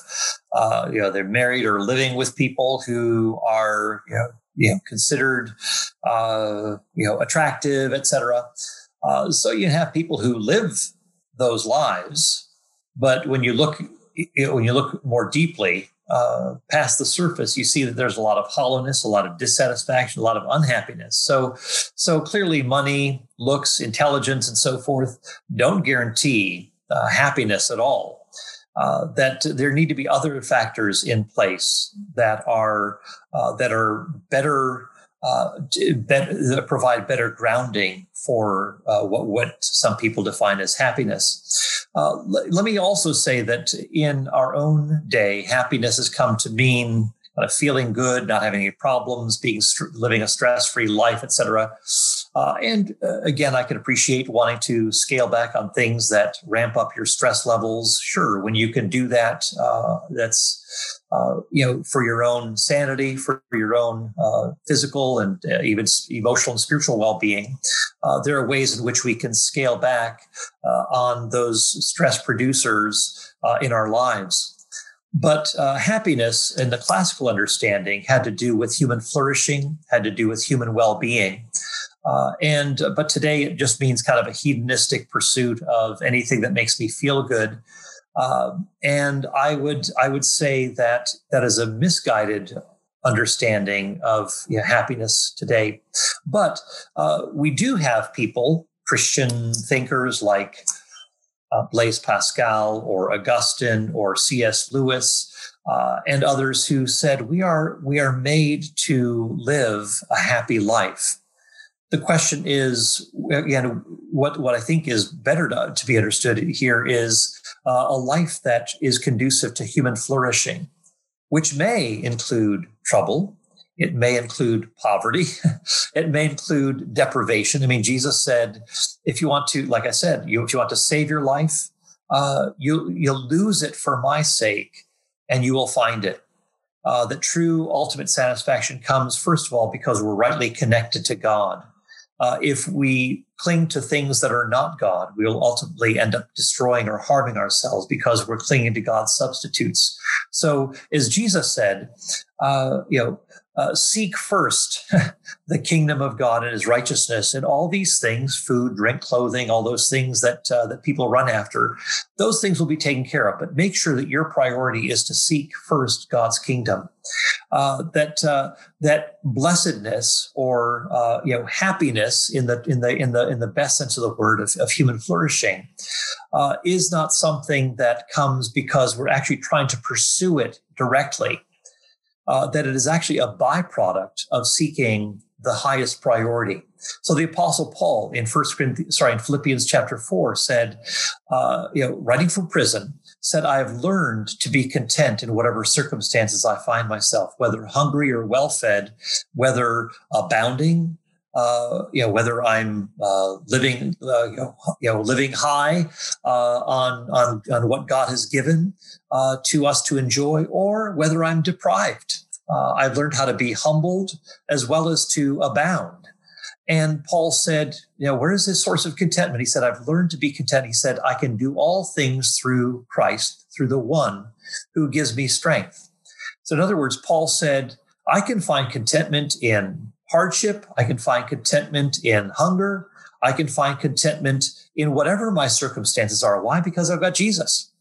[SPEAKER 2] uh, you know, they're married or living with people who are, you know, you know considered, uh, you know, attractive, etc. Uh, so you have people who live those lives, but when you look, when you look more deeply uh, past the surface, you see that there's a lot of hollowness, a lot of dissatisfaction, a lot of unhappiness. So, so clearly, money, looks, intelligence, and so forth don't guarantee uh, happiness at all uh, that there need to be other factors in place that are uh, that are better, uh, better that provide better grounding for uh, what what some people define as happiness. Uh, L- let me also say that in our own day, happiness has come to mean of feeling good, not having any problems, being living a stress free life, etc. Uh, and uh, again, I can appreciate wanting to scale back on things that ramp up your stress levels. Sure, when you can do that, uh, that's uh, you know for your own sanity, for your own uh, physical and uh, even emotional and spiritual well-being. there are ways in which we can scale back on those stress producers in our lives. But uh, happiness in the classical understanding had to do with human flourishing, had to do with human well-being. Uh, and uh, but today it just means kind of a hedonistic pursuit of anything that makes me feel good. Uh, and I would I would say that that is a misguided understanding of you know, happiness today. But uh, we do have people, Christian thinkers like uh, Blaise Pascal or Augustine or C.S. Lewis uh, and others who said we are we are made to live a happy life. The question is again what what I think is better to, to be understood here is uh, a life that is conducive to human flourishing, which may include trouble, it may include poverty. it may include deprivation. I mean, Jesus said, if you want to, like I said, you, if you want to save your life, uh, you, you'll lose it for my sake and you will find it. Uh, that true ultimate satisfaction comes, first of all, because we're rightly connected to God. Uh, if we cling to things that are not God, we will ultimately end up destroying or harming ourselves because we're clinging to God's substitutes. So, as Jesus said, uh, you know, uh, seek first the kingdom of God and His righteousness, and all these things food, drink, clothing, all those things that, uh, that people run after those things will be taken care of. But make sure that your priority is to seek first God's kingdom. Uh, that uh, that blessedness or uh, you know happiness in the in the in the in the best sense of the word of, of human flourishing uh, is not something that comes because we're actually trying to pursue it directly uh, that it is actually a byproduct of seeking the highest priority. So the Apostle Paul in First Corinthians, sorry, in Philippians chapter four said, uh, you know, writing from prison, said, "I have learned to be content in whatever circumstances I find myself, whether hungry or well fed, whether abounding." Uh, you know whether I'm uh, living uh, you, know, you, know, living high uh, on on on what God has given uh, to us to enjoy, or whether I'm deprived. Uh, I've learned how to be humbled as well as to abound. And Paul said, you know, where is his source of contentment? He said, I've learned to be content. He said, I can do all things through Christ, through the one who gives me strength. So, in other words, Paul said, I can find contentment in hardship. I can find contentment in hunger. I can find contentment in whatever my circumstances are. Why? Because I've got Jesus.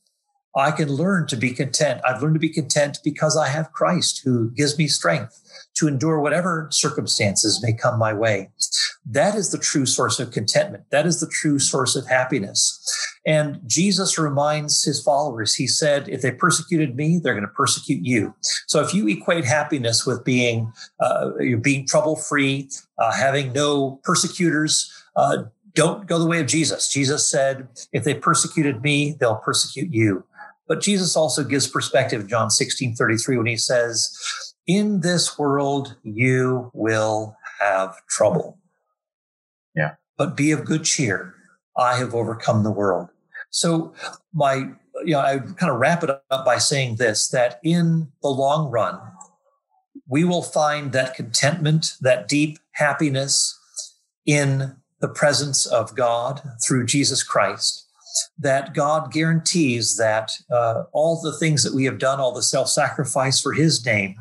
[SPEAKER 2] I can learn to be content. I've learned to be content because I have Christ who gives me strength to endure whatever circumstances may come my way. That is the true source of contentment. That is the true source of happiness. And Jesus reminds his followers, he said, if they persecuted me, they're going to persecute you. So if you equate happiness with being, uh, being trouble free, uh, having no persecutors, uh, don't go the way of Jesus. Jesus said, if they persecuted me, they'll persecute you. But Jesus also gives perspective, John 16, 33, when he says, in this world, you will have trouble.
[SPEAKER 1] Yeah.
[SPEAKER 2] But be of good cheer. I have overcome the world. So my, you know, I kind of wrap it up by saying this, that in the long run, we will find that contentment, that deep happiness in the presence of God through Jesus Christ that God guarantees that uh, all the things that we have done, all the self sacrifice for His name,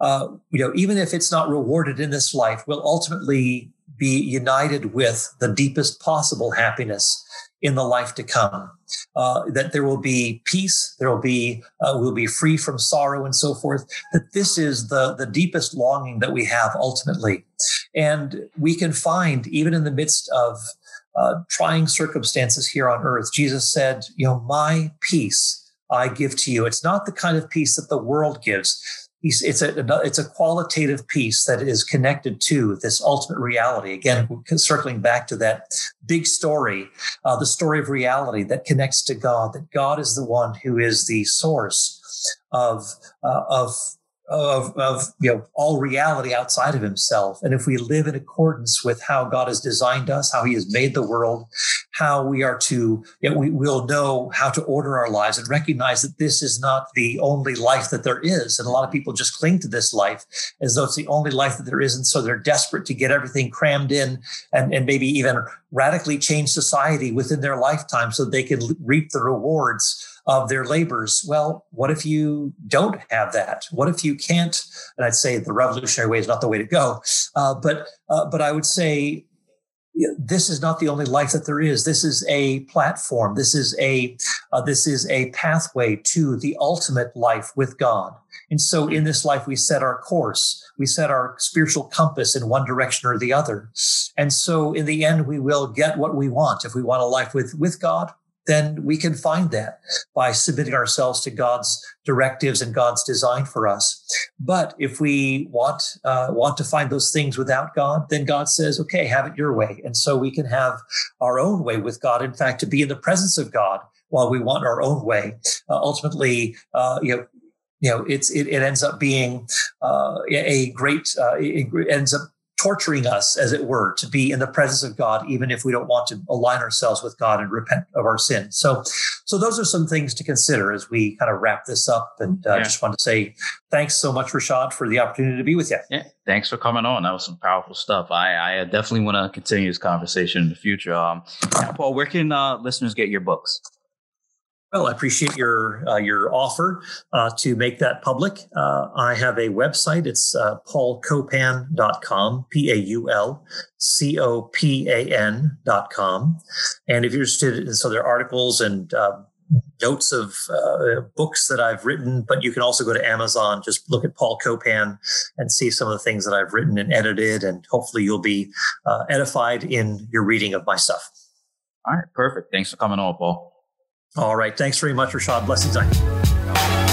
[SPEAKER 2] uh, you know, even if it's not rewarded in this life, will ultimately be united with the deepest possible happiness in the life to come. Uh, that there will be peace, there will be uh, we'll be free from sorrow and so forth. That this is the the deepest longing that we have ultimately, and we can find even in the midst of uh, trying circumstances here on earth, Jesus said, You know, my peace I give to you. It's not the kind of peace that the world gives. It's a, it's a qualitative peace that is connected to this ultimate reality. Again, circling back to that big story, uh, the story of reality that connects to God, that God is the one who is the source of, uh, of of, of you know all reality outside of himself. And if we live in accordance with how god has designed us how he has made the world how we are to you know, we will know how to order our lives and recognize that this is not the only life that there is. And a lot of people just cling to this life as though it's the only life that there is and so they're desperate to get everything crammed in and, and maybe even radically change society within their lifetime so they can reap the rewards of their labors. Well, what if you don't have that? What if you can't? And I'd say the revolutionary way is not the way to go. Uh, but uh, but I would say this is not the only life that there is. This is a platform. This is a uh, this is a pathway to the ultimate life with God. And so, in this life, we set our course. We set our spiritual compass in one direction or the other. And so, in the end, we will get what we want. If we want a life with with God, then we can find that by submitting ourselves to God's directives and God's design for us. But if we want uh, want to find those things without God, then God says, "Okay, have it your way." And so we can have our own way with God. In fact, to be in the presence of God while we want our own way, uh, ultimately, uh, you know. You know, it's it, it ends up being uh, a great. Uh, it ends up torturing us, as it were, to be in the presence of God, even if we don't want to align ourselves with God and repent of our sin. So, so those are some things to consider as we kind of wrap this up. And I uh, yeah. just want to say thanks so much, Rashad, for the opportunity to be with you.
[SPEAKER 1] Yeah, thanks for coming on. That was some powerful stuff. I, I definitely want to continue this conversation in the future. Um, Paul, where can uh, listeners get your books?
[SPEAKER 2] Well, I appreciate your uh, your offer uh, to make that public. Uh, I have a website. It's uh, paulcopan.com, P A U L C O P A N.com. And if you're interested in some other articles and uh, notes of uh, books that I've written, but you can also go to Amazon, just look at Paul Copan and see some of the things that I've written and edited. And hopefully you'll be uh, edified in your reading of my stuff.
[SPEAKER 1] All right, perfect. Thanks for coming on, Paul.
[SPEAKER 2] All right. Thanks very much, Rashad. Blessings on you.